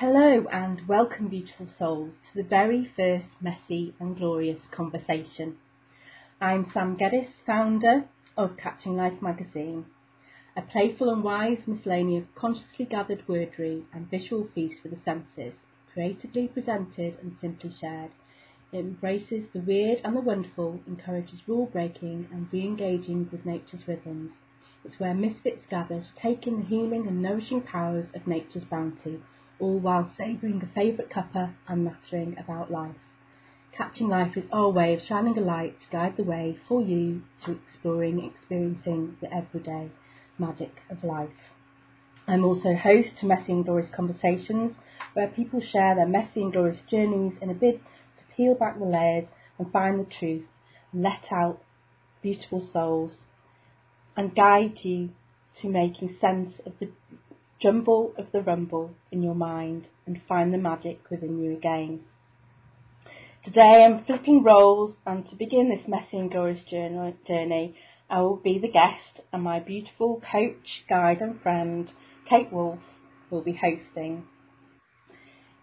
Hello and welcome, beautiful souls, to the very first messy and glorious conversation. I'm Sam Geddes, founder of Catching Life magazine, a playful and wise miscellany of consciously gathered wordry and visual feast for the senses, creatively presented and simply shared. It embraces the weird and the wonderful, encourages rule breaking and re engaging with nature's rhythms. It's where misfits gather to take in the healing and nourishing powers of nature's bounty, all while savouring a favourite cuppa and nattering about life. Catching life is our way of shining a light to guide the way for you to exploring, experiencing the everyday magic of life. I'm also host to Messy and Glorious Conversations, where people share their messy and glorious journeys in a bid to peel back the layers and find the truth, let out beautiful souls and guide you to making sense of the jumble of the rumble in your mind and find the magic within you again. Today I'm flipping roles and to begin this messy and glorious journey I will be the guest and my beautiful coach, guide and friend Kate Wolf will be hosting.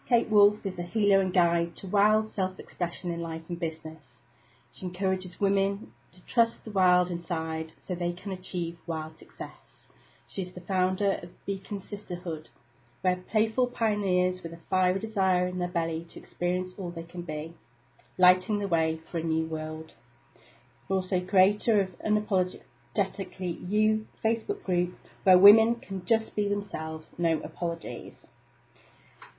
Kate Wolf is a healer and guide to wild self-expression in life and business. She encourages women to trust the wild inside so they can achieve wild success. She is the founder of Beacon Sisterhood, where playful pioneers with a fiery desire in their belly to experience all they can be, lighting the way for a new world. We're Also creator of Unapologetically You Facebook group where women can just be themselves, no apologies.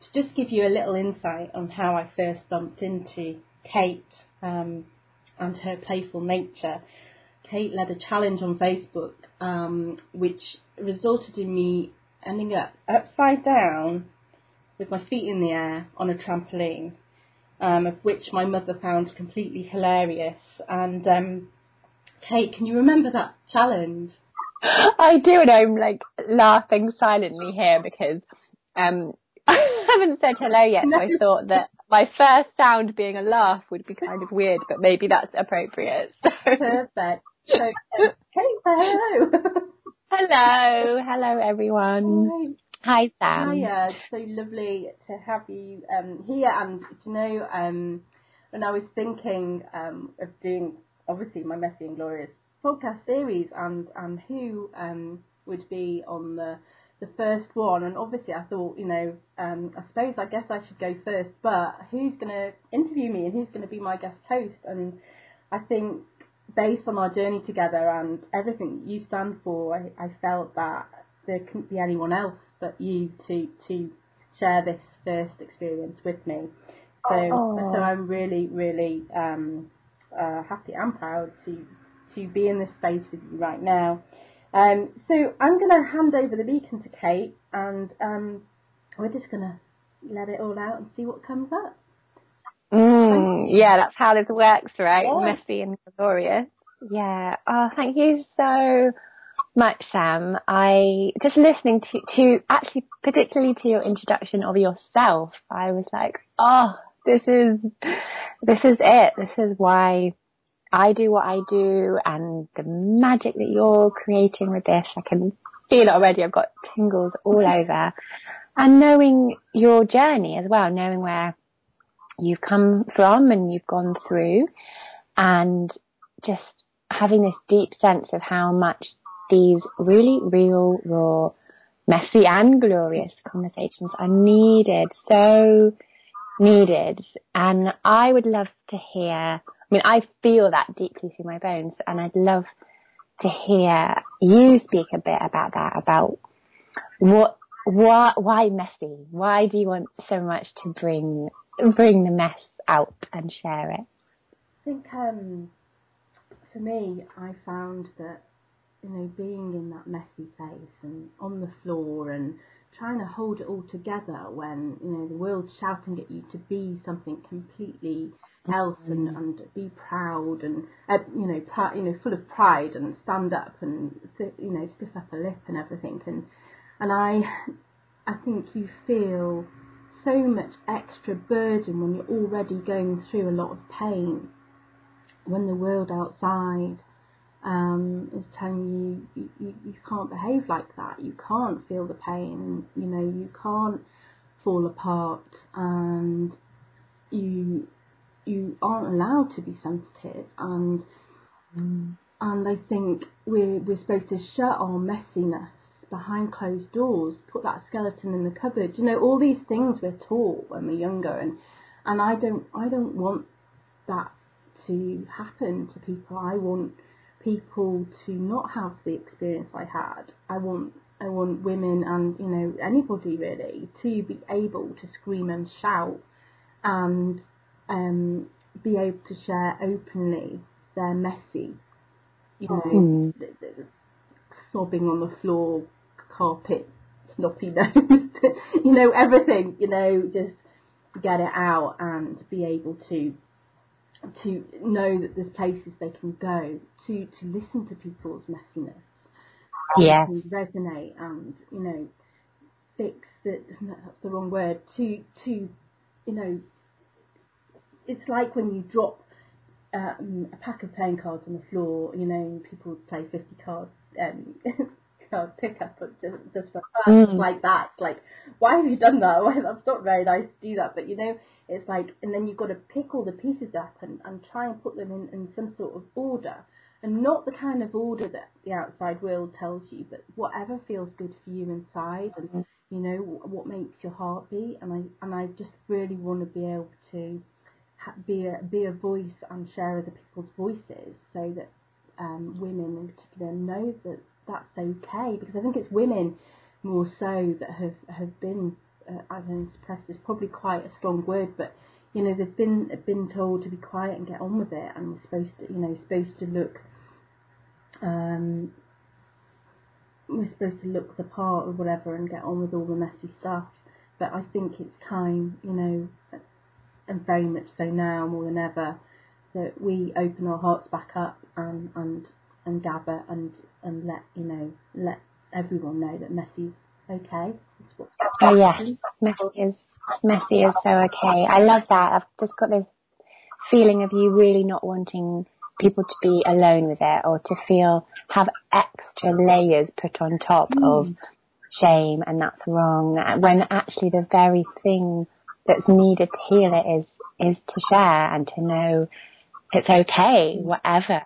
To just give you a little insight on how I first bumped into Kate um, and her playful nature. Kate led a challenge on Facebook, um, which resulted in me ending up upside down with my feet in the air on a trampoline, um, of which my mother found completely hilarious. And um, Kate, can you remember that challenge? I do, and I'm like laughing silently here because um, I haven't said hello yet. No. So I thought that my first sound being a laugh would be kind of weird, but maybe that's appropriate. So. Perfect. So, Kate, say hello. hello, hello everyone. Hi, Sam. Hiya, so lovely to have you um, here. And you know, um, when I was thinking um, of doing obviously my messy and glorious podcast series and and who um, would be on the the first one. And obviously, I thought, you know, um, I suppose I guess I should go first, but who's going to interview me and who's going to be my guest host? And I think based on our journey together and everything that you stand for, I, I felt that there couldn't be anyone else but you to to share this first experience with me. So oh. so I'm really really um, uh, happy and proud to to be in this space with you right now. Um, so I'm going to hand over the beacon to Kate, and um, we're just going to let it all out and see what comes up. Mm, yeah, that's how this works, right? Yeah. Messy and glorious. Yeah. Oh, thank you so much, Sam. I just listening to to actually particularly to your introduction of yourself. I was like, oh, this is this is it. This is why I do what I do and the magic that you're creating with this. I can feel it already. I've got tingles all over. And knowing your journey as well, knowing where you've come from and you've gone through and just having this deep sense of how much these really real, raw, messy and glorious conversations are needed, so needed. And I would love to hear I mean, I feel that deeply through my bones, and I'd love to hear you speak a bit about that, about what, why, why messy? Why do you want so much to bring bring the mess out and share it? I think um, for me, I found that you know being in that messy place and on the floor and trying to hold it all together when you know the world's shouting at you to be something completely else and, mm. and be proud and uh, you know pr- you know full of pride and stand up and you know stiff upper lip and everything and and I I think you feel so much extra burden when you're already going through a lot of pain. When the world outside um, is telling you, you you can't behave like that. You can't feel the pain and you know you can't fall apart. And you you aren't allowed to be sensitive. And mm. and I think we're we're supposed to shut our messiness behind closed doors, put that skeleton in the cupboard. You know, all these things we're taught when we're younger and and I don't I don't want that to happen to people. I want people to not have the experience I had. I want I want women and you know anybody really to be able to scream and shout and um, be able to share openly their messy, you know, mm. sobbing on the floor, carpet, snotty nose, you know, everything, you know, just get it out and be able to to know that there's places they can go to to listen to people's messiness yeah resonate and you know fix that that's the wrong word to to you know it's like when you drop um, a pack of playing cards on the floor, you know, people play 50 card um, card pickup just, just for fun, mm. like that. It's like, why have you done that? Why, that's not very nice to do that. But you know, it's like, and then you've got to pick all the pieces up and, and try and put them in, in some sort of order. And not the kind of order that the outside world tells you, but whatever feels good for you inside, and mm. you know what makes your heart beat. And I and I just really want to be able to be a be a voice and share other people's voices, so that um, women in particular know that that's okay. Because I think it's women more so that have have been uh, as in suppressed is probably quite a strong word, but you know they've been been told to be quiet and get on with it, and we're supposed to you know supposed to look. Um, we're supposed to look the part or whatever and get on with all the messy stuff. But I think it's time, you know, and very much so now more than ever, that we open our hearts back up and and and gather and and let you know let everyone know that Messy's okay. Oh yeah, Messy is Messy is so okay. I love that. I've just got this feeling of you really not wanting people to be alone with it or to feel have extra layers put on top mm. of shame and that's wrong when actually the very thing that's needed to heal it is is to share and to know it's okay, whatever,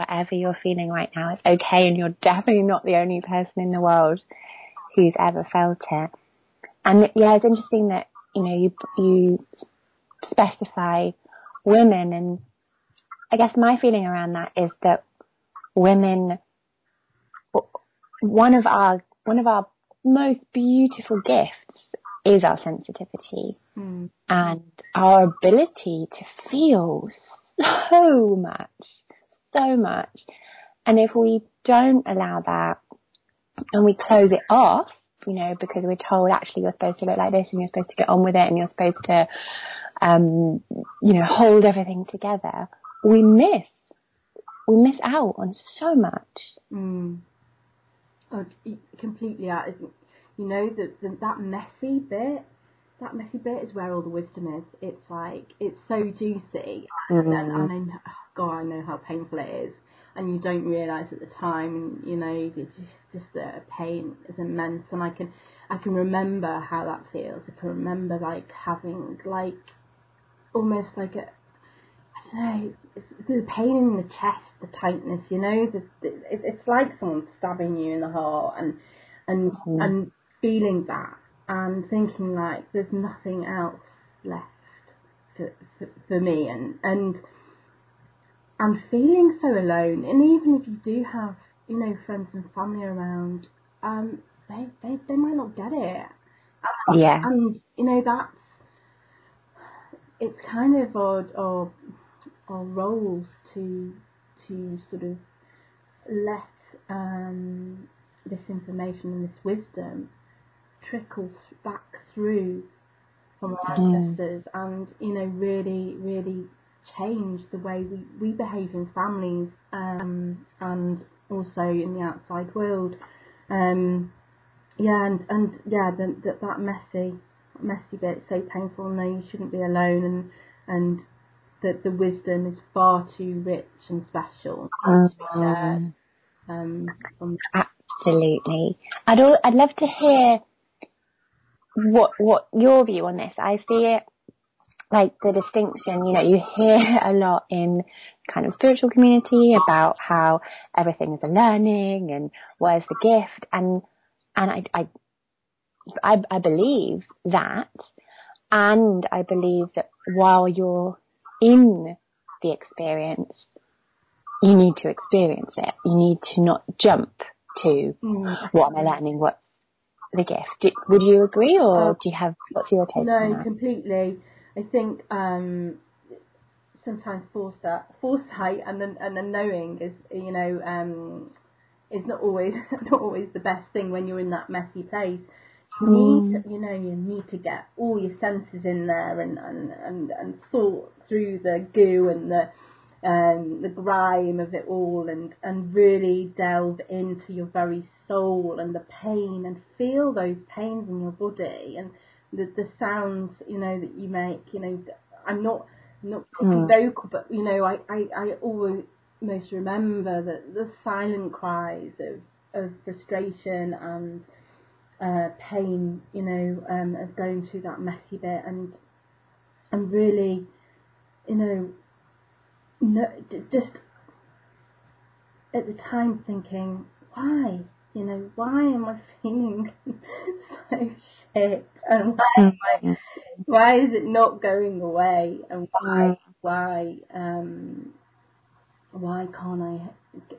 whatever you're feeling right now, it's okay, and you're definitely not the only person in the world who's ever felt it. And yeah, it's interesting that you know you you specify women, and I guess my feeling around that is that women, one of our one of our most beautiful gifts is our sensitivity mm. and our ability to feel so much, so much. And if we don't allow that and we close it off, you know, because we're told actually you're supposed to look like this and you're supposed to get on with it and you're supposed to, um, you know, hold everything together, we miss, we miss out on so much. Mm. Oh, completely out. You know, the, the, that messy bit, that messy bit is where all the wisdom is. It's like, it's so juicy. Mm-hmm. And, and I know, oh God, I know how painful it is. And you don't realise at the time, you know, it's just, just the pain is immense. And I can, I can remember how that feels. I can remember like having like, almost like a, I don't know, it's, it's the pain in the chest, the tightness, you know, the, the, it's like someone stabbing you in the heart and, and, mm-hmm. and feeling that and thinking like there's nothing else left for, for, for me. And and and feeling so alone. And even if you do have you know friends and family around um they they, they might not get it. Yeah. and you know that's it's kind of our our, our roles to to sort of let um, this information and this wisdom trickle back through from our mm. ancestors and you know really really change the way we, we behave in families um, and also in the outside world um, yeah and, and yeah the, the, that messy messy bit so painful no you shouldn't be alone and and that the wisdom is far too rich and special mm. to be shared um, Absolutely. I'd all, I'd love to hear what what your view on this. I see it like the distinction, you know, you hear a lot in kind of spiritual community about how everything is a learning and where's the gift and and I I I, I believe that and I believe that while you're in the experience, you need to experience it. You need to not jump to mm. what am I learning, what's the gift. Do, would you agree, or uh, do you have what's your take? No, completely. I think um, sometimes foresight, foresight, and then and then knowing is you know um, is not always not always the best thing when you're in that messy place. You mm. need to, you know you need to get all your senses in there and and and, and sort through the goo and the um, the grime of it all and, and really delve into your very soul and the pain and feel those pains in your body and the, the sounds, you know, that you make, you know, I'm not, not particularly mm. vocal, but, you know, I, I, I always most remember that the silent cries of, of frustration and uh, pain, you know, um, of going through that messy bit and, and really, you know, no, just at the time thinking, why? You know, why am I feeling so shit? And why am I, mm. why is it not going away? And why, mm. why, um, why can't I,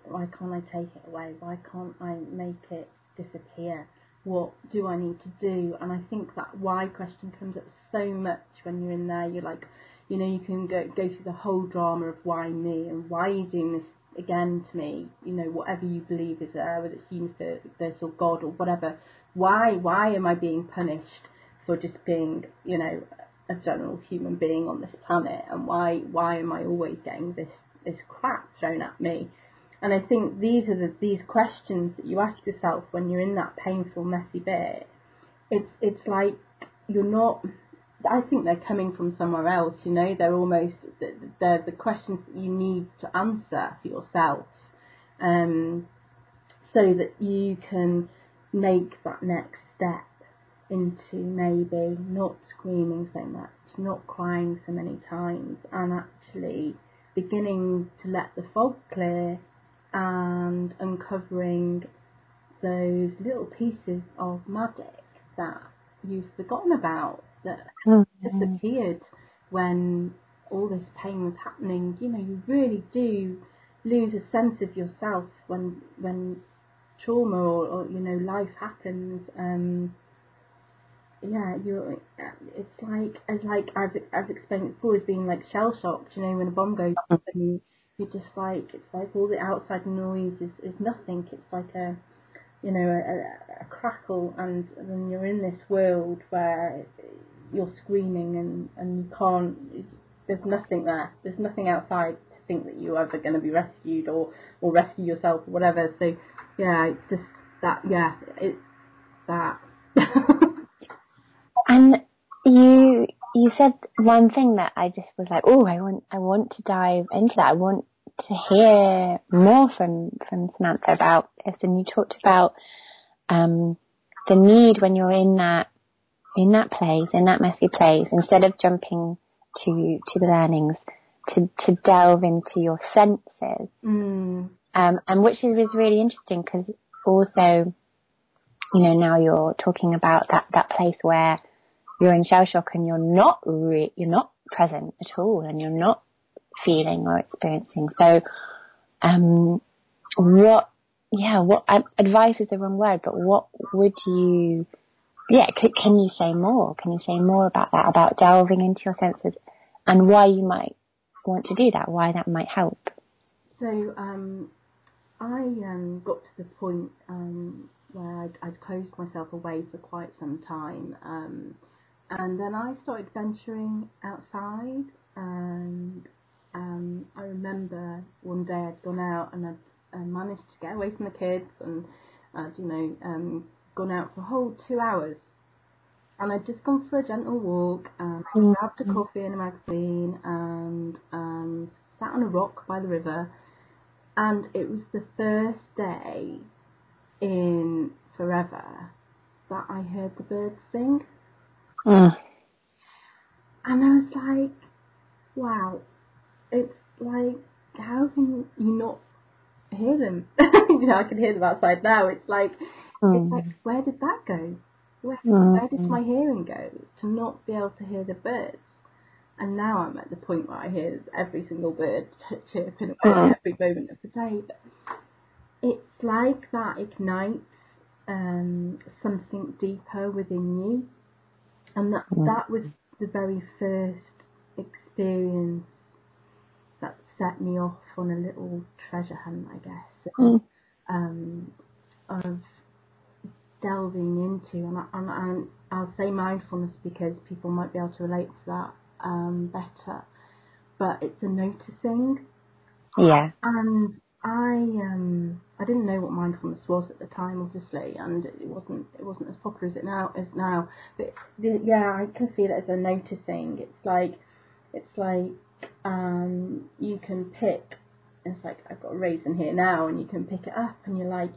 why can't I take it away? Why can't I make it disappear? What do I need to do? And I think that why question comes up so much when you're in there. You're like, you know, you can go go through the whole drama of why me and why are you doing this again to me. You know, whatever you believe is there, whether it's universe or God or whatever. Why why am I being punished for just being, you know, a general human being on this planet? And why why am I always getting this this crap thrown at me? And I think these are the these questions that you ask yourself when you're in that painful, messy bit. It's it's like you're not I think they're coming from somewhere else. You know, they're almost they're the questions that you need to answer for yourself, um, so that you can make that next step into maybe not screaming so much, not crying so many times, and actually beginning to let the fog clear and uncovering those little pieces of magic that you've forgotten about that mm-hmm. disappeared when all this pain was happening. You know, you really do lose a sense of yourself when when trauma or, or you know life happens. Um, yeah, you're. It's like as like as as explained before as being like shell shocked. You know, when a bomb goes off and you're just like it's like all the outside noise is is nothing. It's like a you know a, a crackle, and then you're in this world where you're screaming and, and you can't, there's nothing there. There's nothing outside to think that you're ever going to be rescued or, or rescue yourself or whatever. So, yeah, it's just that, yeah, it's that. and you, you said one thing that I just was like, oh, I want, I want to dive into that. I want to hear more from, from Samantha about this. And you talked about, um, the need when you're in that in that place, in that messy place, instead of jumping to to the learnings, to to delve into your senses, mm. um, and which is, was really interesting because also, you know, now you're talking about that that place where you're in shell shock and you're not re- you're not present at all, and you're not feeling or experiencing. So, um, what? Yeah, what advice is the wrong word, but what would you yeah, c- can you say more? Can you say more about that, about delving into your senses and why you might want to do that, why that might help? So, um, I um, got to the point um, where I'd, I'd, closed myself away for quite some time. Um, and then I started venturing outside, and um, I remember one day I'd gone out and I'd uh, managed to get away from the kids and I'd, you know, um, gone out for a whole two hours. And I'd just gone for a gentle walk and mm-hmm. grabbed a coffee and a magazine and um, sat on a rock by the river. And it was the first day in forever that I heard the birds sing. Mm. And I was like, wow, it's like, how can you not hear them? you know, I can hear them outside now. It's like, it's like, where did that go? Where, mm. where did my hearing go to not be able to hear the birds? And now I'm at the point where I hear every single bird chirping every moment of the day. But it's like that ignites um, something deeper within you, and that that was the very first experience that set me off on a little treasure hunt, I guess, um, of delving into, and, and, and I'll say mindfulness because people might be able to relate to that um, better, but it's a noticing. Yeah. And I um I didn't know what mindfulness was at the time, obviously, and it wasn't it wasn't as popular as it now as now. But the, yeah, I can feel it as a noticing. It's like it's like um you can pick. It's like I've got a raisin here now, and you can pick it up, and you're like,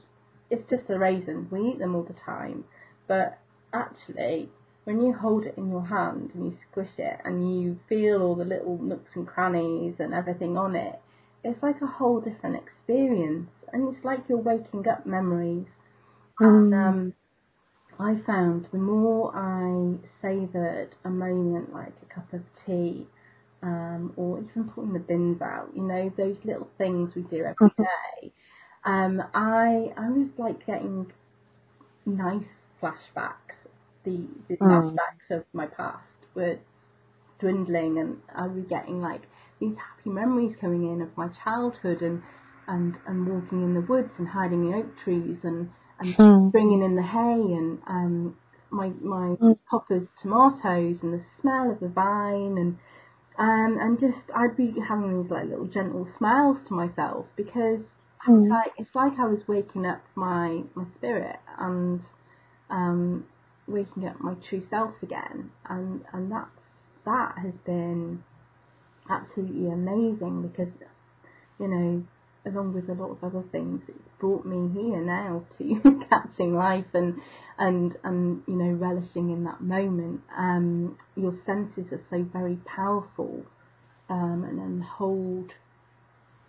it's just a raisin. We eat them all the time, but actually when you hold it in your hand and you squish it and you feel all the little nooks and crannies and everything on it, it's like a whole different experience. And it's like you're waking up memories. Mm. And um, I found the more I savoured a moment like a cup of tea, um, or even putting the bins out, you know, those little things we do every day, Mm-hmm. day. Um, I I was like getting nice flashbacks the, the Mm. aspects of my past were dwindling and I was getting like these happy memories coming in of my childhood and and, and walking in the woods and hiding in oak trees and, and Mm. bringing in the hay and um, my my Mm. Popper's tomatoes and the smell of the vine and um, and just I'd be having these like little gentle smiles to myself because I was Mm. like it's like I was waking up my my spirit and um, waking up my true self again, and and that's that has been absolutely amazing because you know along with a lot of other things it's brought me here now to catching life and and and you know relishing in that moment um your senses are so very powerful um and then hold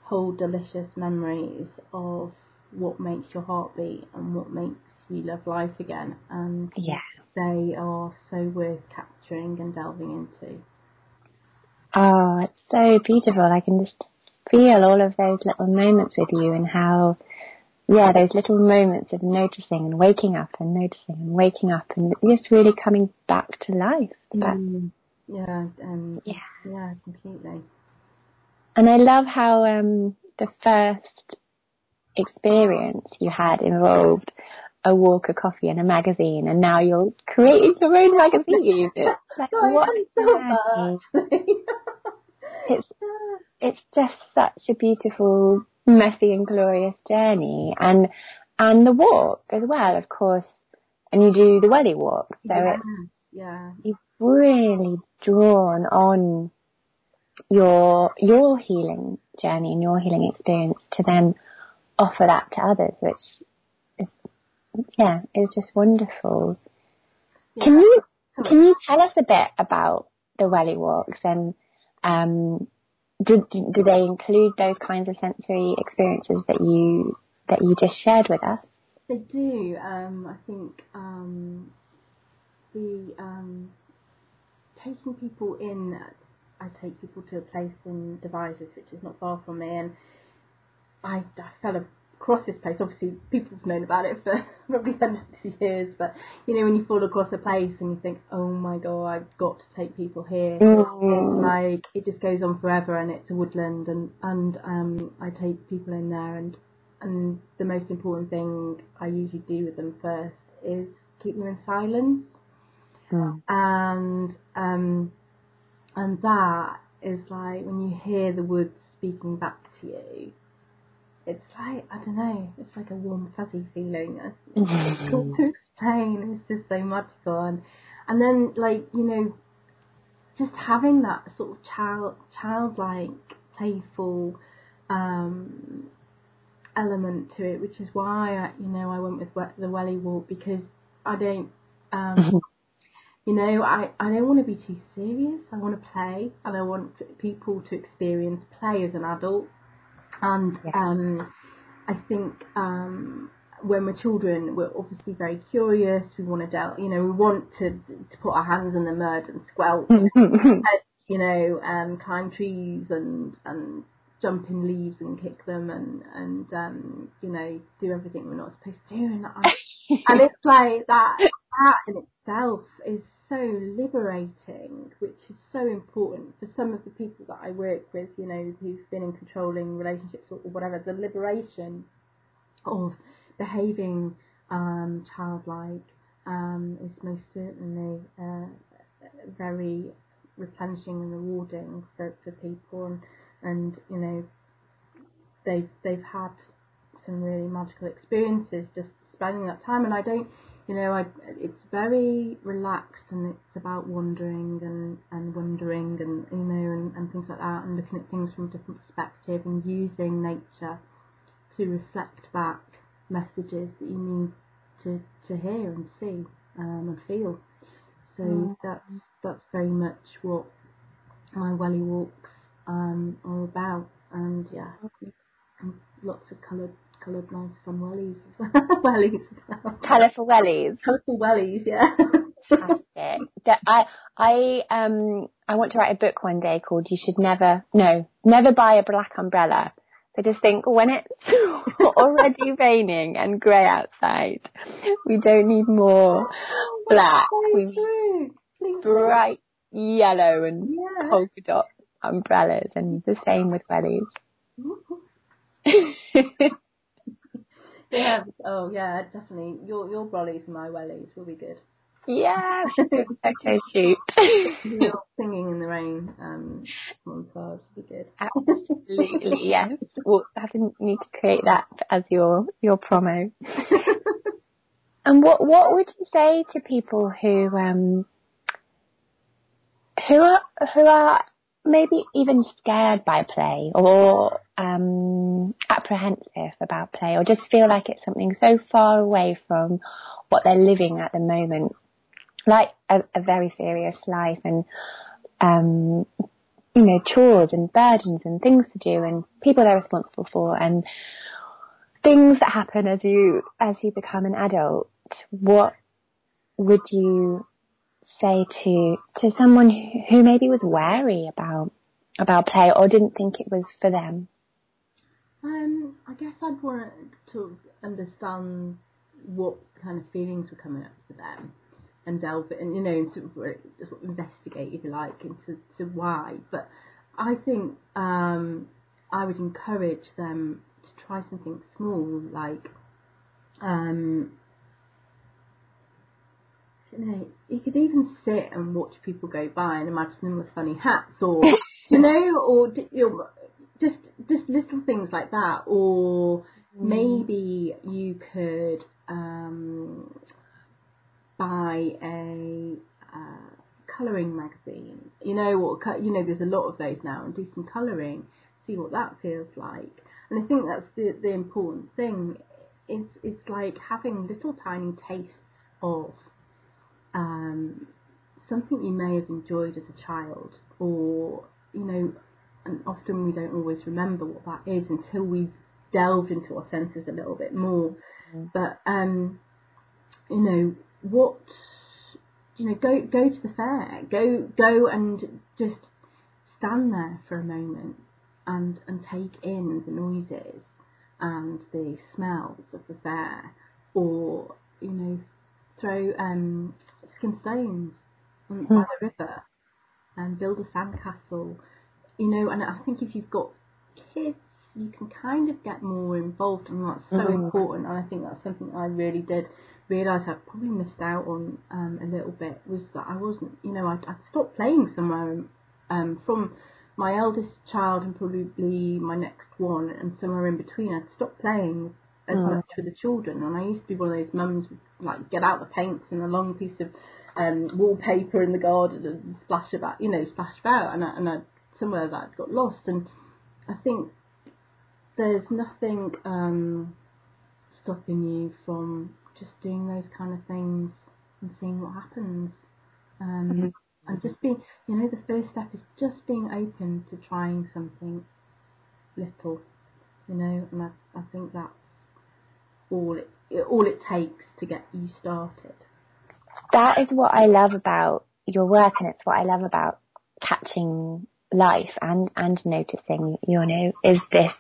hold delicious memories of what makes your heart beat and what makes you love life again and Yeah. they are so worth capturing and delving into. Oh, it's so beautiful. I can just feel all of those little moments with you and how, yeah, those little moments of noticing and waking up and noticing and waking up and just really coming back to life. But, Mm. Yeah, um, Yeah. yeah, completely. And I love how um, the first experience you had involved a walk, a coffee, and a magazine, and now you're creating your own magazine. It's like, No, what hadn't a thought that, journey. actually. It's it's just such a beautiful, messy and glorious journey, and and the walk as well, of course. And you do the welly walk, so yeah, it's yeah, you've really drawn on your your healing journey and your healing experience to then offer that to others, which is yeah, is just wonderful. yeah. Can you can you tell us a bit about the welly walks and um, do, do do they include those kinds of sensory experiences that you that you just shared with us? They do. Um, I think um, the um, taking people in. I take people to a place in Devizes, which is not far from me, and I, I fell across this place. Obviously, people have known about it for probably hundreds of years, but you know, when you fall across a place and you think, "Oh my god, I've got to take people here," it's like it just goes on forever, and it's a woodland, and and um, I take people in there, and and the most important thing I usually do with them first is keep them in silence, Mm. and um, and that is like when you hear the woods speaking back to you. It's like I don't know. It's like a warm fuzzy feeling. It's difficult to explain. It's just so magical, and and then like you know, just having that sort of child childlike, playful um, element to it, which is why I, you know I went with the welly walk because I don't. Um, you know, I, I don't want to be too serious. I want to play, and I want people to experience play as an adult. And yeah. um, I think um, when we're children, we're obviously very curious. We want to delve, you know, we want to to put our hands in the mud and squelch, and, you know, um, climb trees and and jump in leaves and kick them and and um, you know do everything we're not supposed to do and, and it's like that that in itself is so liberating, which is so important for some of the people that I work with, you know, who've been in controlling relationships or, whatever, the liberation of behaving um, childlike um, is most certainly uh, very replenishing and rewarding for, for people. And, and you know they've they've had some really magical experiences just spending that time. And I don't you know, I, it's very relaxed and it's about wandering and, and wondering and, you know, and, and things like that and looking at things from a different perspective and using nature to reflect back messages that you need to, to hear and see um, and feel. So mm. that's, that's very much what my welly walks um, are about. And yeah, and lots of coloured coloured nice fun wellies as well. wellies well. Colourful wellies. Colourful wellies, yeah. Fantastic. I I um I want to write a book one day called You Should Never No, Never Buy a Black Umbrella. So just think when it's already raining and grey outside, we don't need more black. We need bright yellow and yeah. polka dot umbrellas and the same with wellies. yeah. Oh yeah, definitely. Your your brollies and my wellies will be good. Yeah, okay, shoot. singing in the rain um, montage would be good. Absolutely, yes. Well, I didn't need to create that as your your promo. and what what would you say to people who um who are who are maybe even scared by play or um, apprehensive about play or just feel like it's something so far away from what they're living at the moment, like a, a very serious life and, um, you know, chores and burdens and things to do and people they're responsible for and things that happen as you, as you become an adult. What would you say to to someone who, who maybe was wary about about play or didn't think it was for them? Um, I guess I'd want to understand what kind of feelings were coming up for them and delve and you know and sort of, sort of investigate if you like into to why. But I think um, I would encourage them to try something small like um, you know, you could even sit and watch people go by and imagine them with funny hats, or you know, or you know, just just little things like that, or mm. maybe you could um, buy a uh, colouring magazine. You know what? You know, there's a lot of those now, and do some colouring. See what that feels like. And I think that's the the important thing. It's it's like having little tiny tastes of um, something you may have enjoyed as a child, or you know, and often we don't always remember what that is until we've delved into our senses a little bit more. Mm. But um, you know, what you know, go go to the fair, go go and just stand there for a moment and and take in the noises and the smells of the fair, or you know, throw um, skim stones on, by the river and build a sandcastle. You know, and I think if you've got kids, you can kind of get more involved, and that's so mm. important. And I think that's something I really did realise I probably missed out on um, a little bit was that I wasn't, you know, I'd, I'd stopped playing somewhere um, from my eldest child and probably my next one, and somewhere in between, I'd stopped playing as mm. much with the children. And I used to be one of those mums like get out the paints and a long piece of um, wallpaper in the garden and splash about, you know, splash about. And I, and I, somewhere that got lost. And I think there's nothing um, stopping you from just doing those kind of things and seeing what happens. Um, mm-hmm. And just being, you know, the first step is just being open to trying something little, you know, and I, I think that's all it, all it takes to get you started. That is what I love about your work, and it's what I love about catching life and and noticing. You know, is this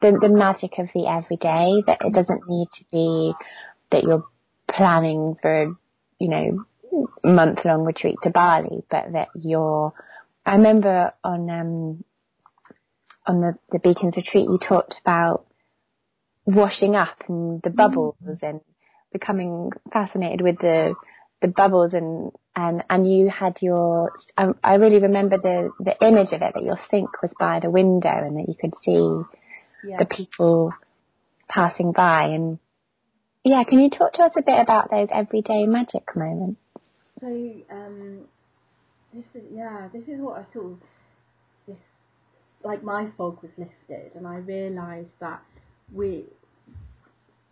the the magic of the everyday that it doesn't need to be that you're planning for, you know, month long retreat to Bali, but that you're. I remember on um, on the the Beacons retreat you talked about washing up and the bubbles mm. and becoming fascinated with the the bubbles and and and you had your I, I really remember the the image of it that your sink was by the window and that you could see yeah. the people passing by and yeah can you talk to us a bit about those everyday magic moments so um, this is yeah, this is what I sort of this like my fog was lifted, and I realised that we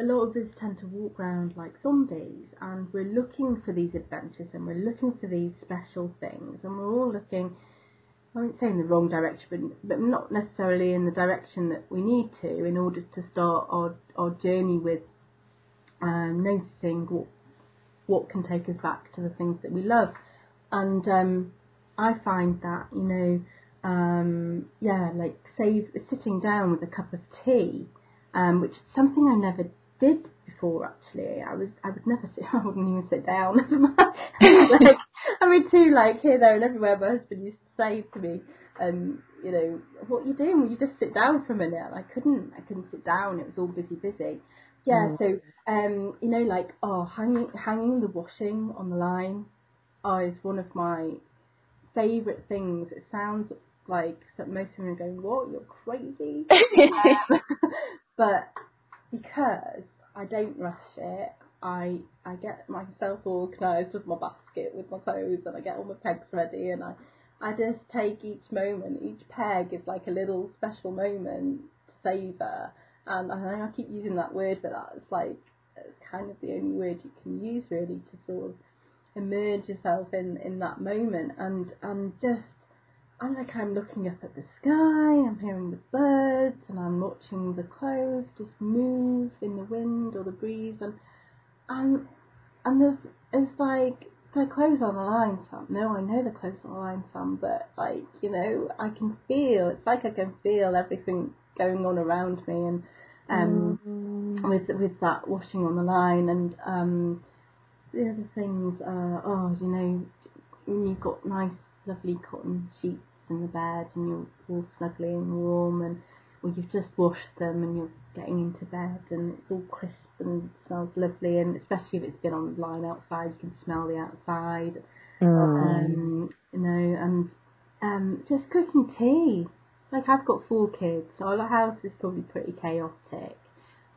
a lot of us tend to walk around like zombies, and we're looking for these adventures, and we're looking for these special things, and we're all looking. I won't say in the wrong direction, but, but not necessarily in the direction that we need to in order to start our, our journey with um, noticing what what can take us back to the things that we love. And um, I find that, you know, um, yeah, like save sitting down with a cup of tea, um, which is something I never did before actually. I was I would never sit I wouldn't even sit down. like, I mean too like here, there and everywhere my husband used to say to me, um, you know, what are you doing? Will you just sit down for a minute? And I couldn't I couldn't sit down, it was all busy busy. Yeah, mm. so um, you know, like oh, hanging hanging the washing on the line, oh, is one of my favourite things. It sounds like most women are going, "What? You're crazy," um, but because I don't rush it, I I get myself organised with my basket with my clothes, and I get all my pegs ready, and I I just take each moment. Each peg is like a little special moment to savour and I I keep using that word, but that's like it's kind of the only word you can use really to sort of immerse yourself in in that moment and and just I'm like I'm looking up at the sky, I'm hearing the birds, and I'm watching the clothes just move in the wind or the breeze, and and and there's it's like the clothes on the line some. No, I know the clothes on the line some, but like you know I can feel. It's like I can feel everything going on around me and um, mm. with with that washing on the line and um, the other things are oh you know when you've got nice lovely cotton sheets in the bed and you're all snuggly and warm and or you've just washed them and you're getting into bed and it's all crisp and smells lovely and especially if it's been on the line outside you can smell the outside mm. um, you know and um, just cooking tea like I've got four kids, so our house is probably pretty chaotic.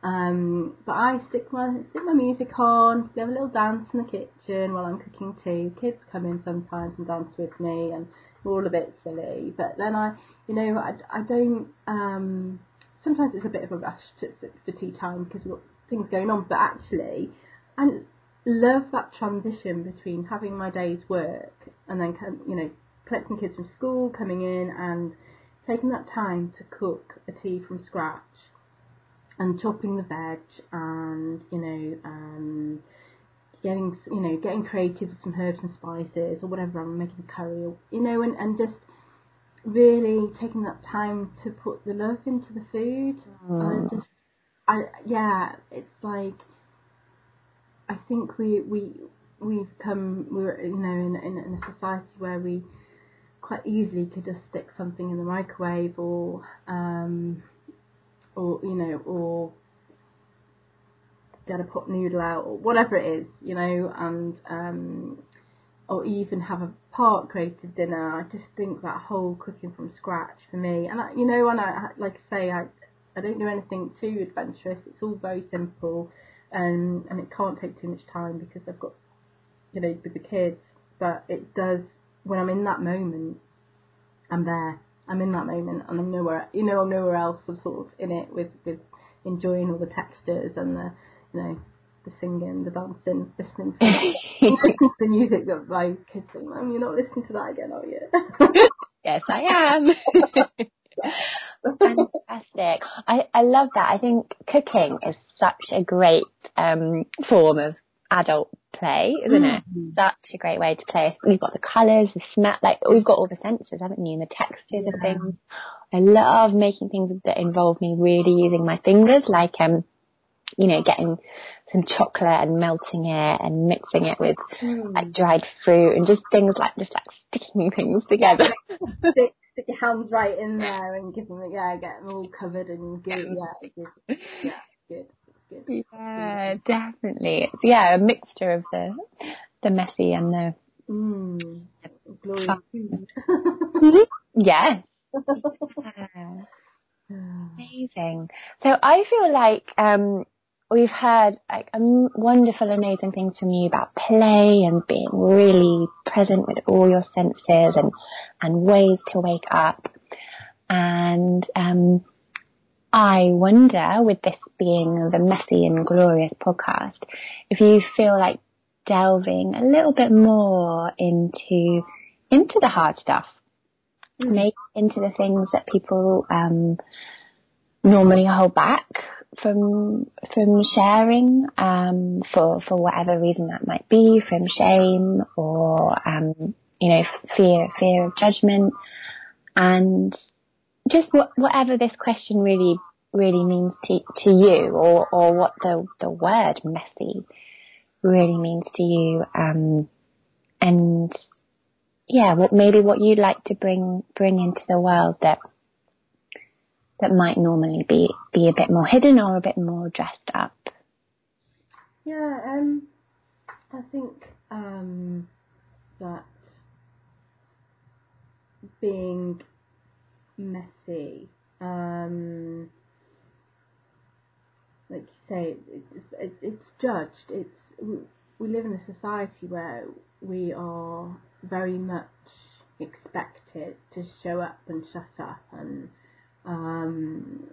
Um, but I stick my stick my music on, we have a little dance in the kitchen while I'm cooking tea. Kids come in sometimes and dance with me, and we're all a bit silly. But then I, you know, I, I don't. Um, sometimes it's a bit of a rush to, for tea time because we've got things going on. But actually, I love that transition between having my day's work and then, come, you know, collecting kids from school, coming in and taking that time to cook a tea from scratch and chopping the veg and you know um, getting you know getting creative with some herbs and spices or whatever I'm making a curry or you know and, and just really taking that time to put the love into the food mm. Just I yeah it's like I think we we we've come we're you know in in, in a society where we quite easily could just stick something in the microwave or um, or you know or get a pot noodle out or whatever it is you know and um, or even have a part created dinner I just think that whole cooking from scratch for me and I, you know and I like I say I I don't do anything too adventurous it's all very simple and and it can't take too much time because I've got you know with the kids but it does when I'm in that moment, I'm there. I'm in that moment, and I'm nowhere. You know, I'm nowhere else. I'm sort of in it with with enjoying all the textures and the you know the singing, the dancing, listening to, listening to the music that my kids sing. Mum, you're not listening to that again, are you? yes, I am. Fantastic. I, I love that. I think cooking is such a great um, form of adult play, isn't mm. it? Such a great way to play. We've got the colours, the smell, like we've got all the senses, haven't you? And the textures yeah. of things. I love making things that involve me really using my fingers, like um, you know, getting some chocolate and melting it and mixing it with mm. like dried fruit and just things like just like sticking things together. stick, stick your hands right in there and give them, yeah, get them all covered and good. Yeah, good. Yeah, good. Good. Yeah, definitely. It's yeah, a mixture of the the messy and the mm, yes. Amazing. So I feel like um, we've heard like wonderful, amazing things from you about play and being really present with all your senses and and ways to wake up. And um, I wonder, with this being the messy and glorious podcast, if you feel like delving a little bit more into into the hard stuff, mm. maybe into the things that people um, normally hold back from from sharing um, for for whatever reason that might be, from shame or um, you know fear fear of judgment, and just what, whatever this question really really means to to you, or or what the the word messy really means to you, um, and yeah, what maybe what you'd like to bring bring into the world that that might normally be be a bit more hidden or a bit more dressed up. Yeah, um, I think um, that being messy, um, like you say, it's, it's, it's judged. It's we, we live in a society where we are very much expected to show up and shut up and um,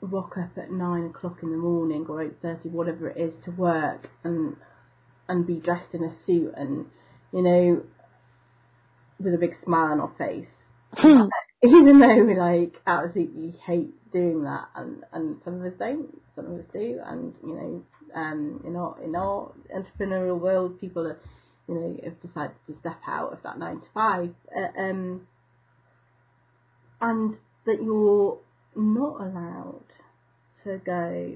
rock up at nine o'clock in the morning or eight thirty, whatever it is, to work and and be dressed in a suit and you know with a big smile on our face. Hmm. Even though we like absolutely hate doing that, and and some of us don't, some of us do, and you know, um, in our in our entrepreneurial world, people are, you know, have decided to step out of that nine to five, uh, um, and that you're not allowed to go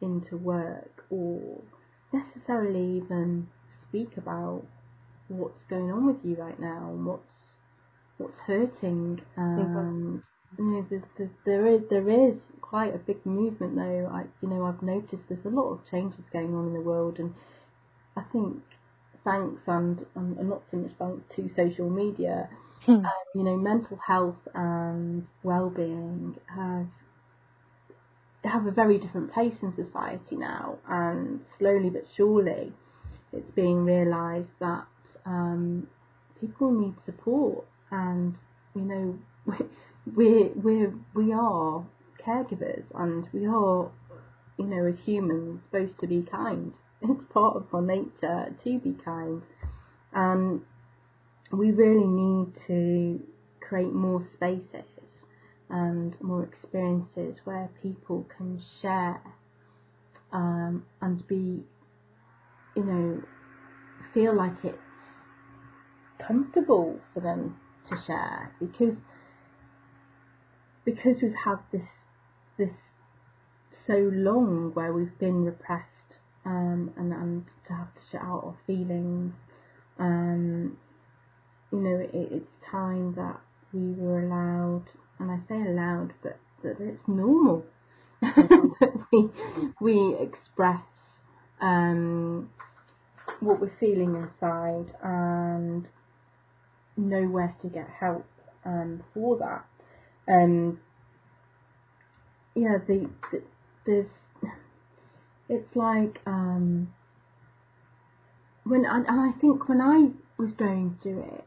into work or necessarily even speak about what's going on with you right now and what's what's hurting. And you know there's, there's, there is there is quite a big movement though. I you know I've noticed there's a lot of changes going on in the world and I think thanks and, and not so much thanks to social media Hmm. Um, you know, mental health and well-being have have a very different place in society now, and slowly but surely, it's being realised that um, people need support, and you know, we we we are caregivers, and we are, you know, as humans, supposed to be kind. It's part of our nature to be kind, and we really need to create more spaces and more experiences where people can share um, and be, you know, feel like it's comfortable for them to share. Because because we've had this this so long where we've been repressed um, and and to have to shut out our feelings um, you know, it, it's time that we were allowed, and I say allowed, but that it's normal that we we express um, what we're feeling inside and know where to get help um, for that. Um, yeah, the, the there's it's like um, when and I think when I was going through it,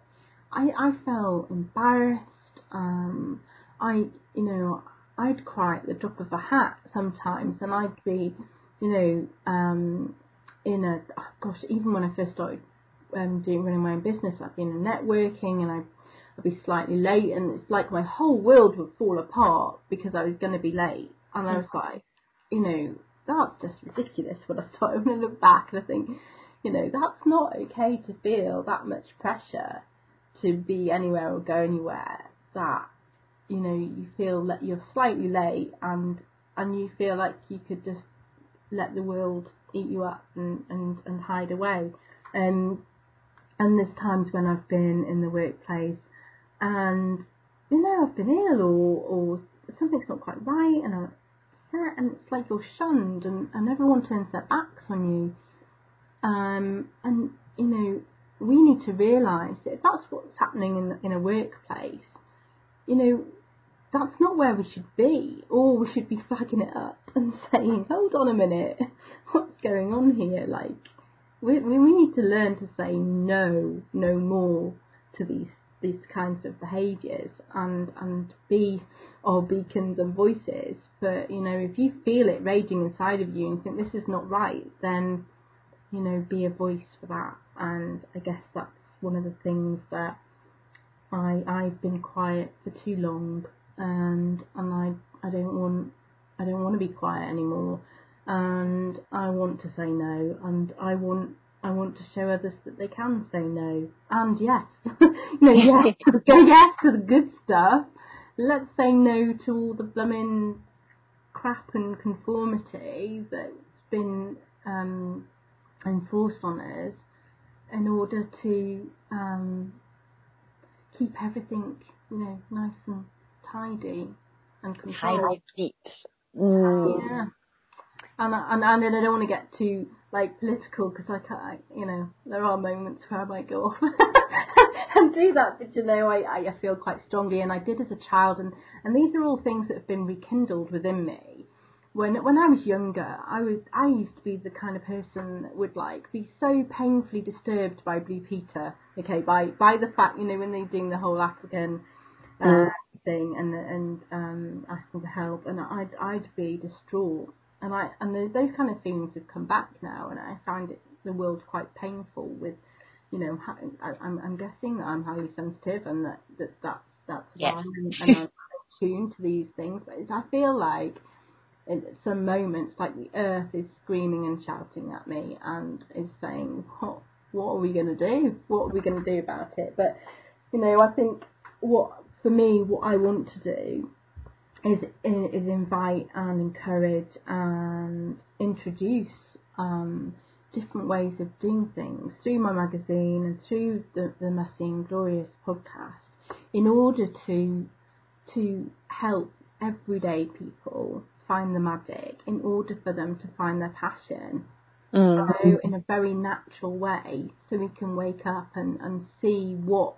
I, I felt embarrassed. Um, I, you know, I'd cry at the drop of a hat sometimes, and I'd be, you know, um, in a oh gosh, even when I first started um, doing running my own business, I'd be in a networking and I I'd be slightly late, and it's like my whole world would fall apart because I was going to be late, and I was like, you know, that's just ridiculous. When I started, when I look back and I think, you know, that's not okay to feel that much pressure to be anywhere or go anywhere. That you know you feel that you're slightly late and and you feel like you could just let the world eat you up and, and, and hide away. Um, and there's times when I've been in the workplace and, you know, I've been ill or, or something's not quite right and I'm upset and it's like you're shunned and, and everyone turns their backs on you. Um, and, you know, we need to realise that that's what's happening in, in a workplace, you know, that's not where we should be. Or we should be flagging it up and saying, hold on a minute, what's going on here? Like, we, we need to learn to say no, no more to these these kinds of behaviours and and be our beacons and voices. But you know, if you feel it raging inside of you and think this is not right, then you know, be a voice for that. And I guess that's one of the things that I I've been quiet for too long. And and I I don't want I don't want to be quiet anymore. And I want to say no. And I want I want to show others that they can say no. And yes. Know yes go yes to the good stuff. Let's say no to all the blooming crap and conformity that's been um, enforced on us in order to um, keep everything you know nice and tidy and controlled. Tidy. Mm. Yeah. And, and and then I don't want to get too like political because I can't, you know, there are moments where I might go off and do that, but you know, I, I feel quite strongly, and I did as a child, and and these are all things that have been rekindled within me. When when I was younger, I was I used to be the kind of person that would like be so painfully disturbed by Blue Peter, okay, by by the fact you know when they're doing the whole African uh, mm. thing and and um, asking for help, and I'd I'd be distraught, and I and those, those kind of feelings have come back now, and I find it the world quite painful. With you know, I, I'm I'm guessing that I'm highly sensitive, and that, that that's that's yes. why, and, and I'm tuned to these things. But I feel like some moments, like the earth is screaming and shouting at me, and is saying, "What what are we going to do? What are we going to do about it?" But you know, I think what for me, what I want to do is is invite and encourage and introduce um, different ways of doing things through my magazine and through the, the Messy and Glorious podcast in order to to help everyday people find the magic in order for them to find their passion mm. so in a very natural way so we can wake up and, and see what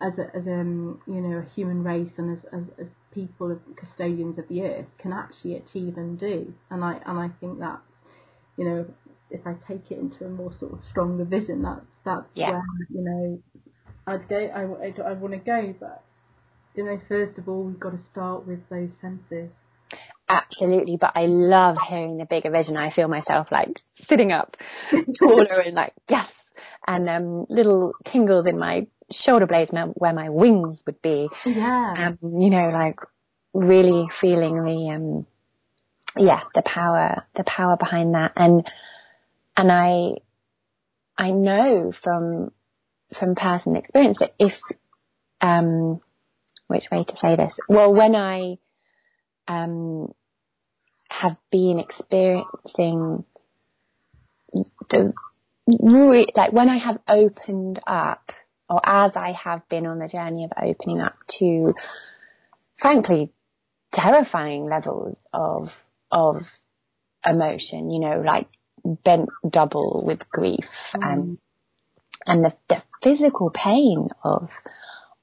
as a, as a um, you know a human race and as, as, as people of custodians of the earth can actually achieve and do and I and I think that you know if I take it into a more sort of stronger vision that's that's yeah. where you know I'd go I, I, I want to go but you know first of all we've got to start with those senses absolutely but I love hearing the bigger vision I feel myself like sitting up taller and like yes and um little tingles in my shoulder blades where my wings would be. Yeah. Um, you know, like really feeling the um, yeah, the power, the power behind that, and and I I know from from personal experience that if um, which way to say this? Well, when I um, have been experiencing the like when I have opened up or as I have been on the journey of opening up to, frankly, terrifying levels of of emotion, you know, like bent double with grief mm. and and the, the physical pain of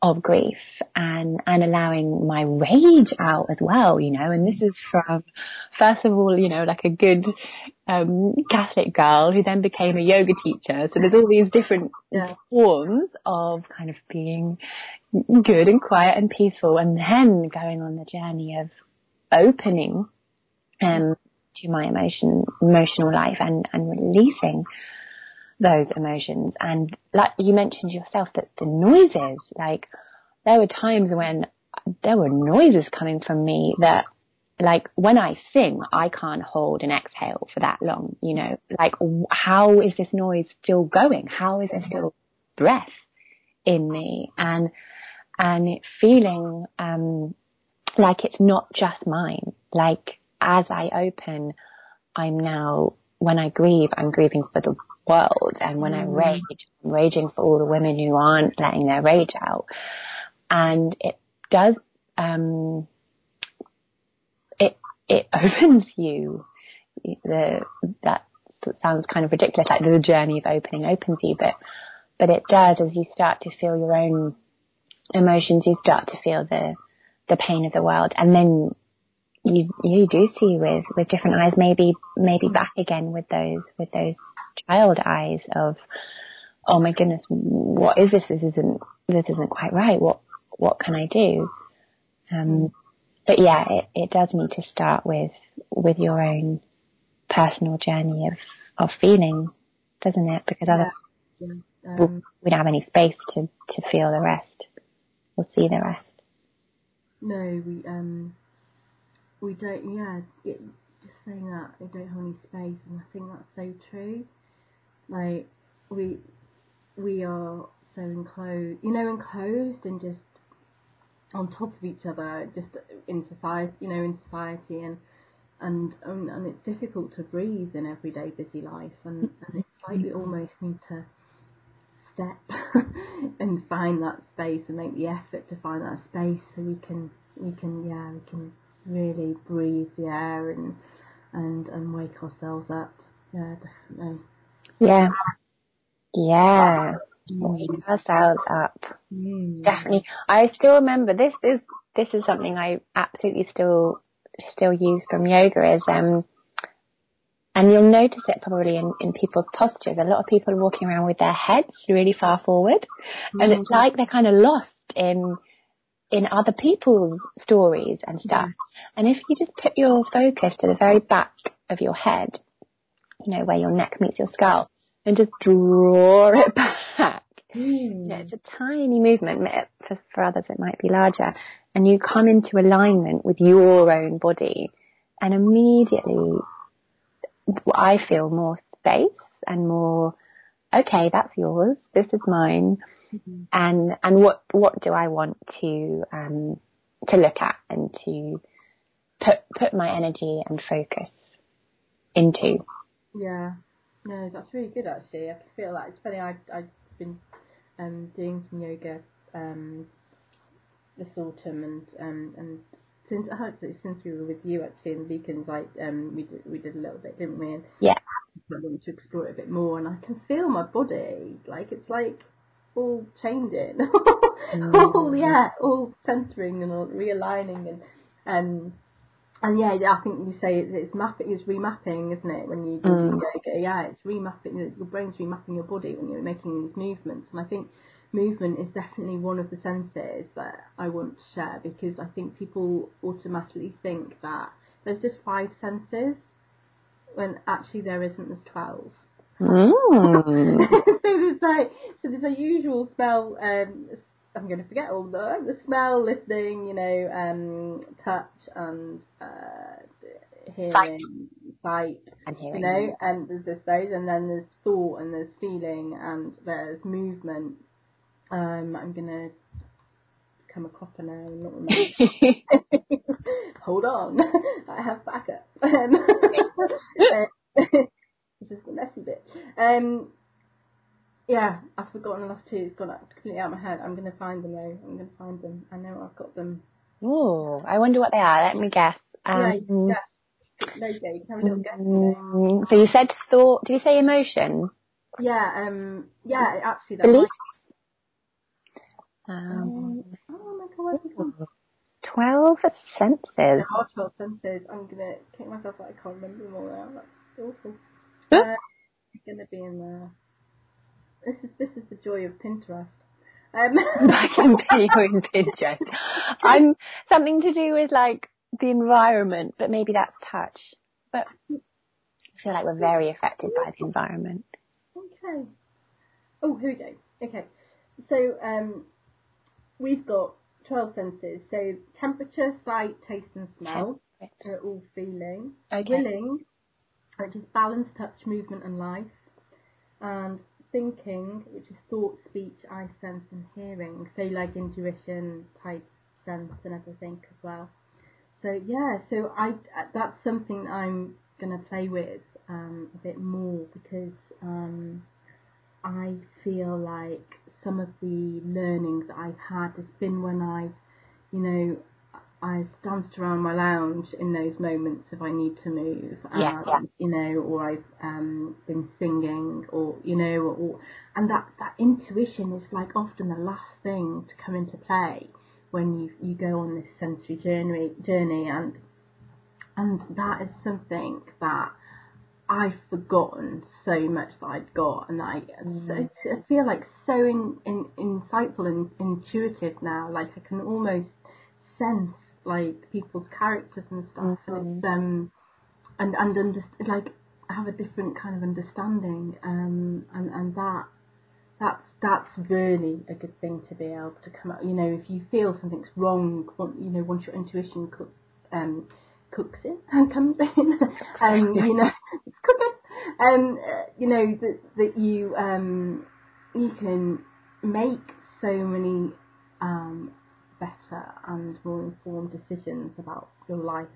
of grief and, and allowing my rage out as well, you know, and this is from, first of all, you know, like a good, um, Catholic girl who then became a yoga teacher. So there's all these different yeah. forms of kind of being good and quiet and peaceful and then going on the journey of opening, um, to my emotion, emotional life and, and releasing those emotions. And like you mentioned yourself that the noises, like there were times when there were noises coming from me that like when I sing, I can't hold an exhale for that long, you know, like how is this noise still going? How is there still breath in me? And, and it feeling, um, like it's not just mine. Like as I open, I'm now, when I grieve, I'm grieving for the world. And when I mm. rage, I'm raging for all the women who aren't letting their rage out. And it does, um, it, it opens you. The, that sounds kind of ridiculous, like the journey of opening opens you, but, but it does as you start to feel your own emotions, you start to feel the, the pain of the world. And then you, you do see with, with different eyes, maybe, maybe back again with those, with those child eyes of, oh my goodness, what is this? This isn't, this isn't quite right. What, what can I do? Um, but yeah, it, it does need to start with, with your own personal journey of, of feeling, doesn't it? Because yeah. otherwise um, we don't have any space to, to feel the rest or see the rest. No, we, um, we don't, yeah, it, just saying that, we don't have any space, and I think that's so true. Like, we, we are so enclosed, you know, enclosed and just on top of each other, just in society, you know, in society, and and and, and it's difficult to breathe in everyday busy life, and, and it's like we mm-hmm. almost need to step and find that space and make the effort to find that space so we can we can yeah we can really breathe the air and and and wake ourselves up. Yeah, definitely. Yeah. Yeah. Mm. Wake ourselves up. Mm. Definitely. I still remember this is this is something I absolutely still still use from yoga is um and you'll notice it probably in, in people's postures. A lot of people are walking around with their heads really far forward. Mm. And it's mm. like they're kind of lost in in other people's stories and stuff. And if you just put your focus to the very back of your head, you know, where your neck meets your skull, and just draw it back. Mm. Yeah, it's a tiny movement. For, for others, it might be larger. And you come into alignment with your own body, and immediately I feel more space and more, okay, that's yours. This is mine mm-hmm. and and what what do I want to um, to look at and to put put my energy and focus into. Yeah, no, that's really good actually. I feel like it's funny. I I've been um, doing some yoga um, this autumn and um, and since actually since we were with you actually in the Beacons, like um, we did we did a little bit, didn't we? And yeah. I wanted to explore it a bit more, and I can feel my body like it's like all changing, mm. all yeah, all centering and all realigning and and and yeah, I think you say it's mapping, it's remapping, isn't it? When you do mm. yoga, yeah, it's remapping. Your brain's remapping your body when you're making these movements, and I think movement is definitely one of the senses that I want to share because I think people automatically think that there's just five senses when actually there isn't. There's twelve. Mm. so there's like so there's a usual smell. Um, I'm going to forget all the the smell, listening, you know, um, touch and uh, hearing, sight. and hearing. You know, and there's just those, and then there's thought, and there's feeling, and there's movement. Um, I'm going to become a copper now and not remember. Hold on, I have backup. This is the messy bit. Um, yeah, I've forgotten the last two. It's gone completely out of my head. I'm going to find them though. I'm going to find them. I know I've got them. Oh, I wonder what they are. Let me guess. Um, yeah, No, you have a little guess. Mm, so you said thought. Did you say emotion? Yeah. Um. Yeah. Actually, that's belief. Um, oh my god, Twelve senses. There are twelve senses. I'm gonna kick myself that I can't remember them all now. That's awful. Uh, it's gonna be in there. This is this is the joy of Pinterest. Um. I can be in Pinterest. I'm something to do with like the environment, but maybe that's touch. but I feel like we're very affected by the environment. Okay. Oh, here we go. Okay. So um, we've got 12 senses. So temperature, sight, taste and smell are all feeling. Okay. Willing, which is balance, touch, movement and life. And thinking, which is thought, speech, I sense and hearing. So like intuition type sense and everything as well. So yeah, so I that's something I'm gonna play with um, a bit more because um, I feel like some of the learning that I've had has been when I've, you know, I've danced around my lounge in those moments if I need to move, yeah, and, yeah. you know, or I've um, been singing, or you know, or and that that intuition is like often the last thing to come into play when you you go on this sensory journey journey, and and that is something that I've forgotten so much that I'd got, and I, Mm. so, I feel like so in, in, insightful and intuitive now. Like I can almost sense like people's characters and stuff, and Mhm. it's um and and under, like have a different kind of understanding, um and and that that's that's really a good thing to be able to come out. You know, if you feel something's wrong, you know, once your intuition cook, um, cooks in and comes in, um, you know, it's cooking. Um, uh, you know that that you um you can make so many um better and more informed decisions about your life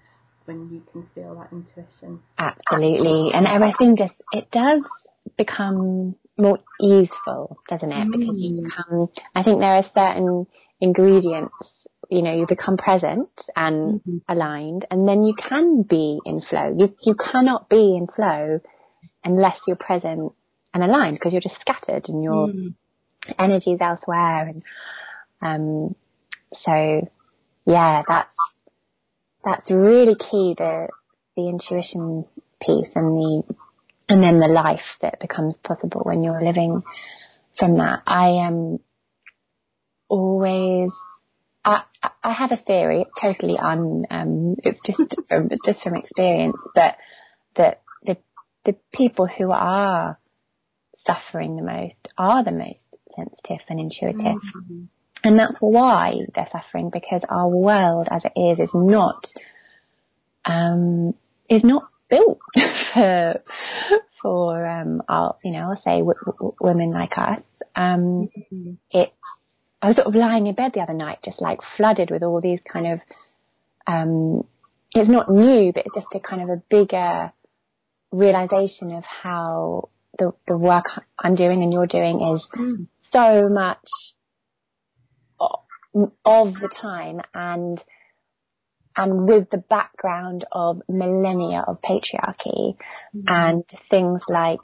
when you can feel that intuition. Absolutely. And everything just, it does become more easeful, doesn't it? Because you Mm. become, I think there are certain ingredients, you know, you become present and Mhm. aligned and then you can be in flow. You, you cannot be in flow unless you're present and aligned because you're just scattered and your Mm. is elsewhere. And, um, so yeah, that's, that's really key, the, the intuition piece and the, and then the life that becomes possible when you're living from that. I am always, I, I have a theory, totally un, um, it's just from, just from experience, but that the, the people who are suffering the most are the most sensitive and intuitive. Mhm. And that's why they're suffering because our world as it is is not, um, is not built for, for, um, our, you know, I'll say w- w- women like us. Um, Mhm. it, I was sort of lying in bed the other night, just like flooded with all these kind of, um, it's not new, but it's just a kind of a bigger realization of how the, the work I'm doing and you're doing is Mm. so much of the time and and with the background of millennia of patriarchy and things like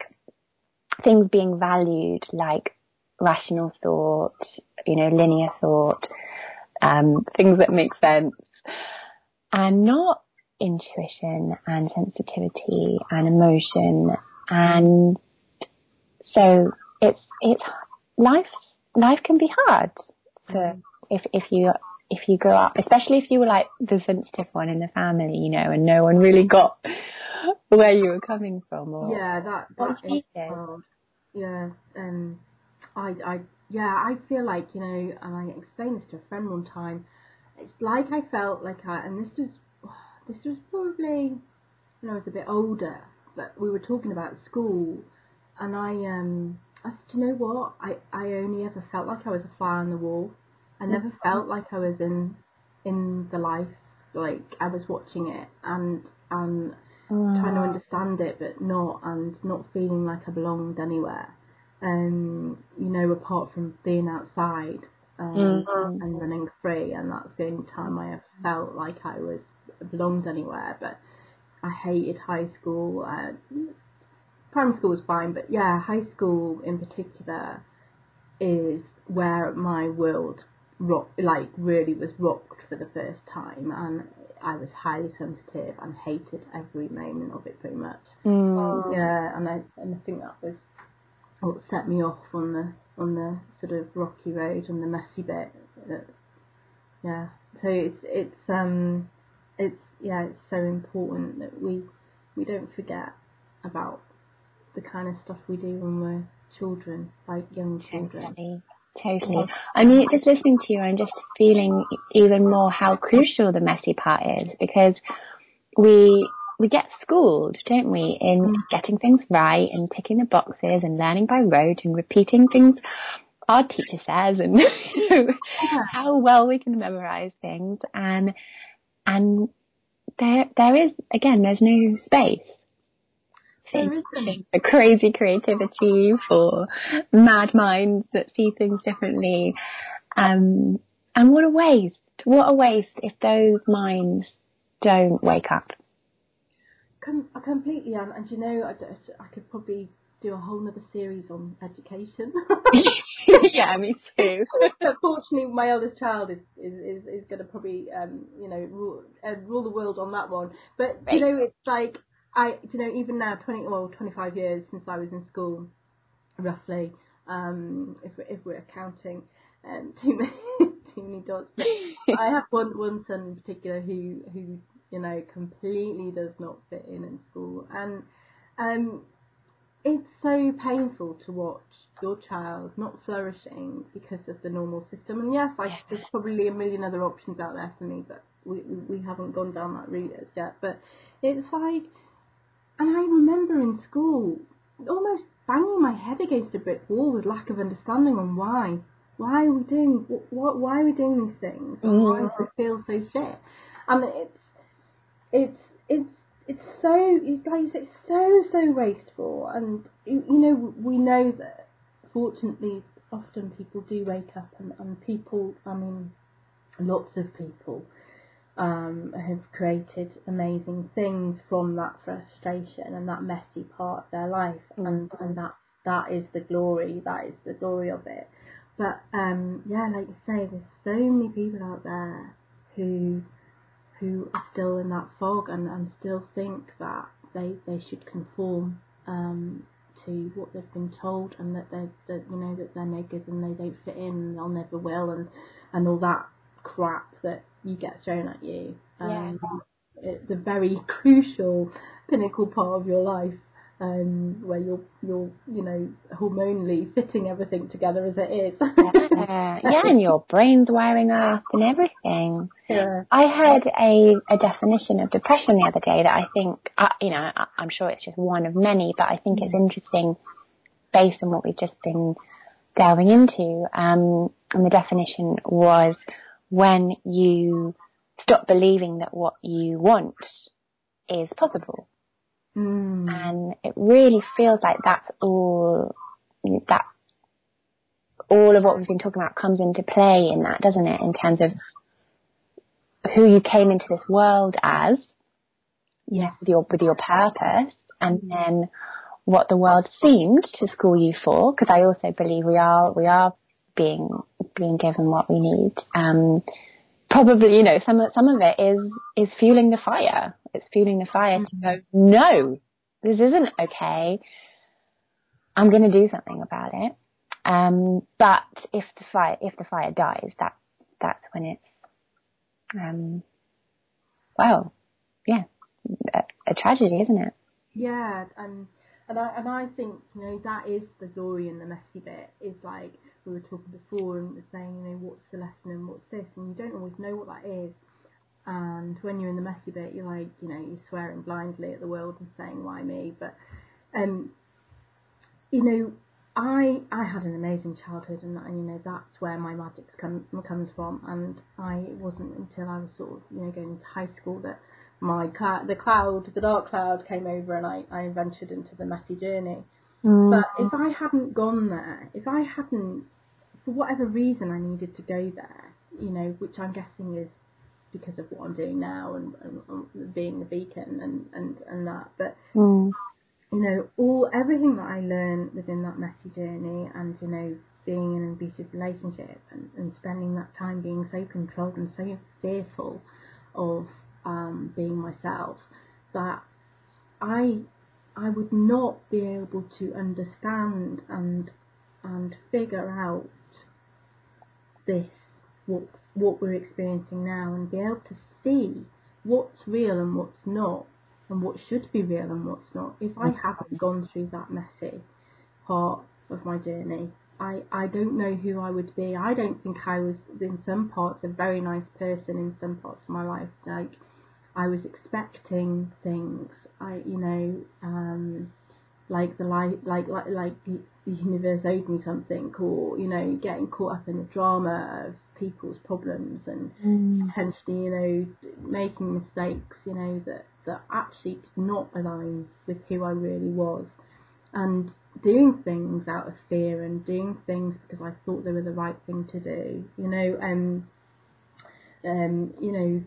things being valued like rational thought, you know, linear thought, um, things that make sense, and not intuition and sensitivity and emotion and so it's it's life life can be hard for if if you if you grow up especially if you were like the sensitive one in the family you know and no one really got where you were coming from or Yeah, that that is hard. Yeah, um, I I yeah, I feel like you know, and I explained this to a friend one time. It's like I felt like I, and this was this was probably when I was a bit older, but we were talking about school, and I um I said, "Do you know what? I I only ever felt like I was a fly on the wall. I never felt like I was in in the life, like I was watching it, and and trying to understand it but not and not feeling like I belonged anywhere. Um, you know, apart from being outside um, Mhm. and running free and that's the only time I have felt like I was belonged anywhere. But I hated high school. Uh, primary school was fine, but yeah, high school in particular is where my world rock like really was rocked for the first time and I was highly sensitive and hated every moment of it pretty much. Mm. Yeah, and I and I think that was what set me off on the on the sort of rocky road and the messy bit. That, yeah, so it's it's um it's yeah it's so important that we we don't forget about the kind of stuff we do when we're children, like young children. Totally. Totally. I mean, just listening to you, I'm just feeling even more how crucial the messy part is because we we get schooled, don't we, in mm. getting things right and ticking the boxes and learning by rote and repeating things our teacher says and you know, yeah. how well we can memorize things and and there there is again there's no space for crazy creativity, for mad minds that see things differently. Um, and what a waste! What a waste if those minds don't wake up. Com- completely, and, and you know, I, I could probably do a whole other series on education. yeah, me too. Fortunately, my eldest child is is is, is going to probably um you know rule, uh, rule the world on that one. But right. you know, it's like I you know even now twenty well twenty five years since I was in school, roughly. Um, if if we're counting um too many too many dots. But I have one one son in particular who who you know completely does not fit in in school and um it's so painful to watch your child not flourishing because of the normal system. And yes, I, there's probably a million other options out there for me, but we, we, we haven't gone down that route as yet. But it's like, and I remember in school almost banging my head against a brick wall with lack of understanding on why. Why are we doing what? Why are we doing these things? Mm. Why does it feel so shit? And it's it's it's it's so it's like it's so so wasteful, and you, you know we know that fortunately often people do wake up, and, and people I mean lots of people um, have created amazing things from that frustration and that messy part of their life, mm-hmm. and and that that is the glory, that is the glory of it. But um, yeah, like you say, there's so many people out there who who are still in that fog and, and still think that they they should conform um, to what they've been told and that they that you know that they're no good and they don't fit in and they'll never will and and all that crap that you get thrown at you. Um, yeah. It's a very crucial pinnacle part of your life um, where you're you're you know hormonally fitting everything together as it is. yeah, yeah, and your brain's wiring up and everything. Yeah. I heard a a definition of depression the other day that I think uh, you know I, am sure it's just one of many, but I think mm. it's interesting based on what we've just been delving into. Um, and the definition was when you stop believing that what you want is possible. Mm. And it really feels like that's all that all of what we've been talking about comes into play in that, doesn't it? In terms of who you came into this world as, yeah, with your with your purpose, and then what the world seemed to school you for. Because I also believe we are we are being being given what we need. Um, probably, you know, some of, some of it is, is fueling the fire. It's fueling the fire mm-hmm. to go, no, this isn't okay. I'm going to do something about it. Um, but if the fire, if the fire dies, that, that's when it's, um, well, yeah, a, a tragedy, isn't it? Yeah, and and I and I think you know that is the glory in the messy bit. Is like we were talking before and saying, you know, what's the lesson and what's this, and you don't always know what that is. And when you're in the messy bit, you're like, you know, you're swearing blindly at the world and saying, why me? But, um, you know, I I had an amazing childhood, and, and you know that's where my magic come, comes from. And I it wasn't until I was sort of you know going into high school that my cl- the cloud, the dark cloud, came over, and I I ventured into the messy journey. Mm. But if I hadn't gone there, if I hadn't for whatever reason I needed to go there, you know, which I'm guessing is because of what I'm doing now and, and, and being the beacon and, and, and that. But mm. you know, all everything that I learned within that messy journey and, you know, being in an abusive relationship and, and spending that time being so controlled and so fearful of um, being myself that I I would not be able to understand and and figure out this, what, what we're experiencing now, and be able to see what's real and what's not, and what should be real and what's not. If I haven't gone through that messy part of my journey, I, I don't know who I would be. I don't think I was in some parts a very nice person in some parts of my life. Like I was expecting things. I you know um, like the light like like like the universe owed me something, or you know getting caught up in the drama of people's problems and mm. potentially you know making mistakes. You know that that actually did not align with who I really was, and doing things out of fear and doing things because I thought they were the right thing to do. You know, um, um, you know,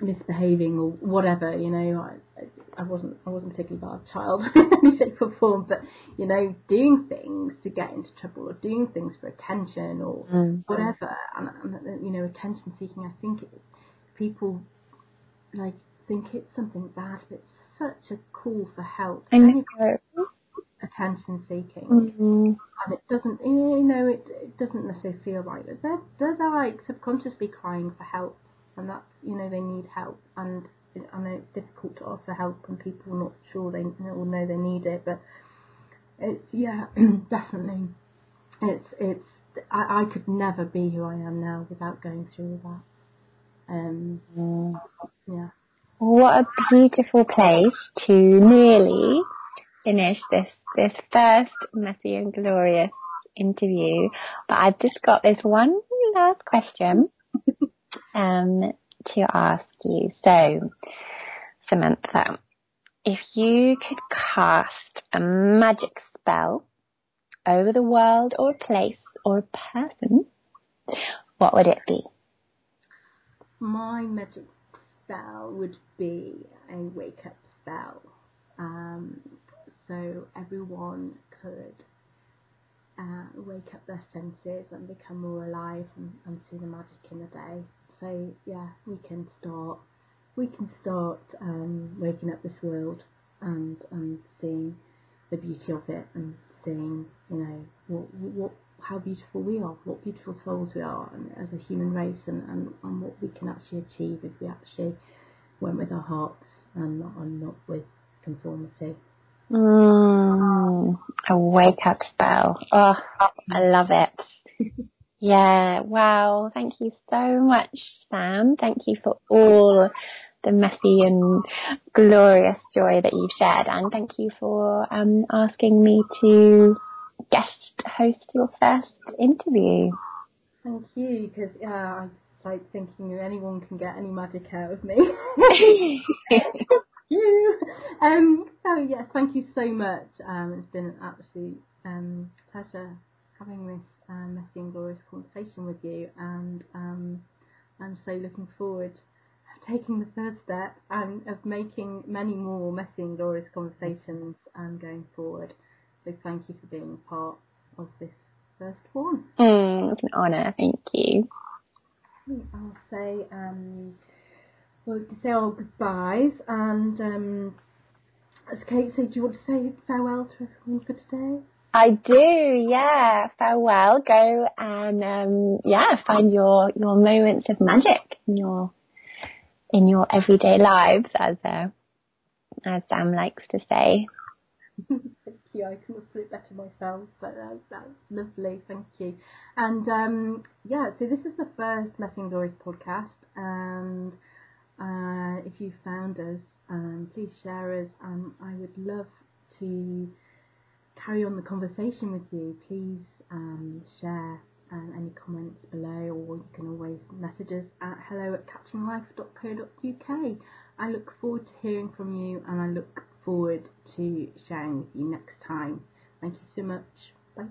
misbehaving or whatever. You know, I, I wasn't I wasn't particularly bad child in any shape or form, but you know, doing things to get into trouble or doing things for attention or mm. whatever, and, and, you know, attention seeking. I think it, people like think it's something bad, but it's such a call for help. I know attention seeking, mm-hmm. and it doesn't, you know, it, it doesn't necessarily feel right. But they're they're like subconsciously crying for help, and that's you know they need help, and I know it's difficult to offer help when people are not sure they or know they need it, but it's yeah, definitely, it's it's I, I could never be who I am now without going through that. Um, mm. yeah. What a beautiful place to nearly finish this this first messy and glorious interview, but I've just got this one last question um, to ask you. So, Samantha, if you could cast a magic spell over the world or place or a person, what would it be? My magic spell would be a wake up spell. Um, so everyone could uh, wake up their senses and become more alive and, and, see the magic in the day. So yeah, we can start we can start um, waking up this world and and seeing the beauty of it and seeing you know what what how beautiful we are, what beautiful souls we are and as a human race and, and, and what we can actually achieve if we actually went with our hearts and not, and not with conformity. Mm, a wake up spell. Oh, I love it. Yeah, wow. Thank you so much, Sam. Thank you for all the messy and glorious joy that you've shared. And thank you for um, asking me to guest host your first interview. Thank you, because yeah, I like thinking anyone can get any magic out of me. you. Um, so yeah, thank you so much. Um, it's been an absolute um, pleasure having this um, messy and glorious conversation with you, and um, I'm so looking forward to taking the first step and of making many more messy and glorious conversations um, going forward. So thank you for being part of this first one. Mm, it's an honour. Thank you. I'll say. Um, we'll say our goodbyes and um, as Kate said, do you want to say farewell to everyone for today? I do, yeah. Farewell. Go and um, yeah, find your your moments of magic in your in your everyday lives, as uh, as Sam likes to say. Thank you. I couldn't have put it better myself, but that's, lovely. Thank you. And um, yeah, so this is the first Messy and Glorious podcast, and uh, if you found us, um, please share us. Um, I would love to carry on the conversation with you. Please um, share um, any comments below, or you can always message us at hello at catchinglife.co.uk. I look forward to hearing from you, and I look forward to sharing with you next time. Thank you so much. Bye bye.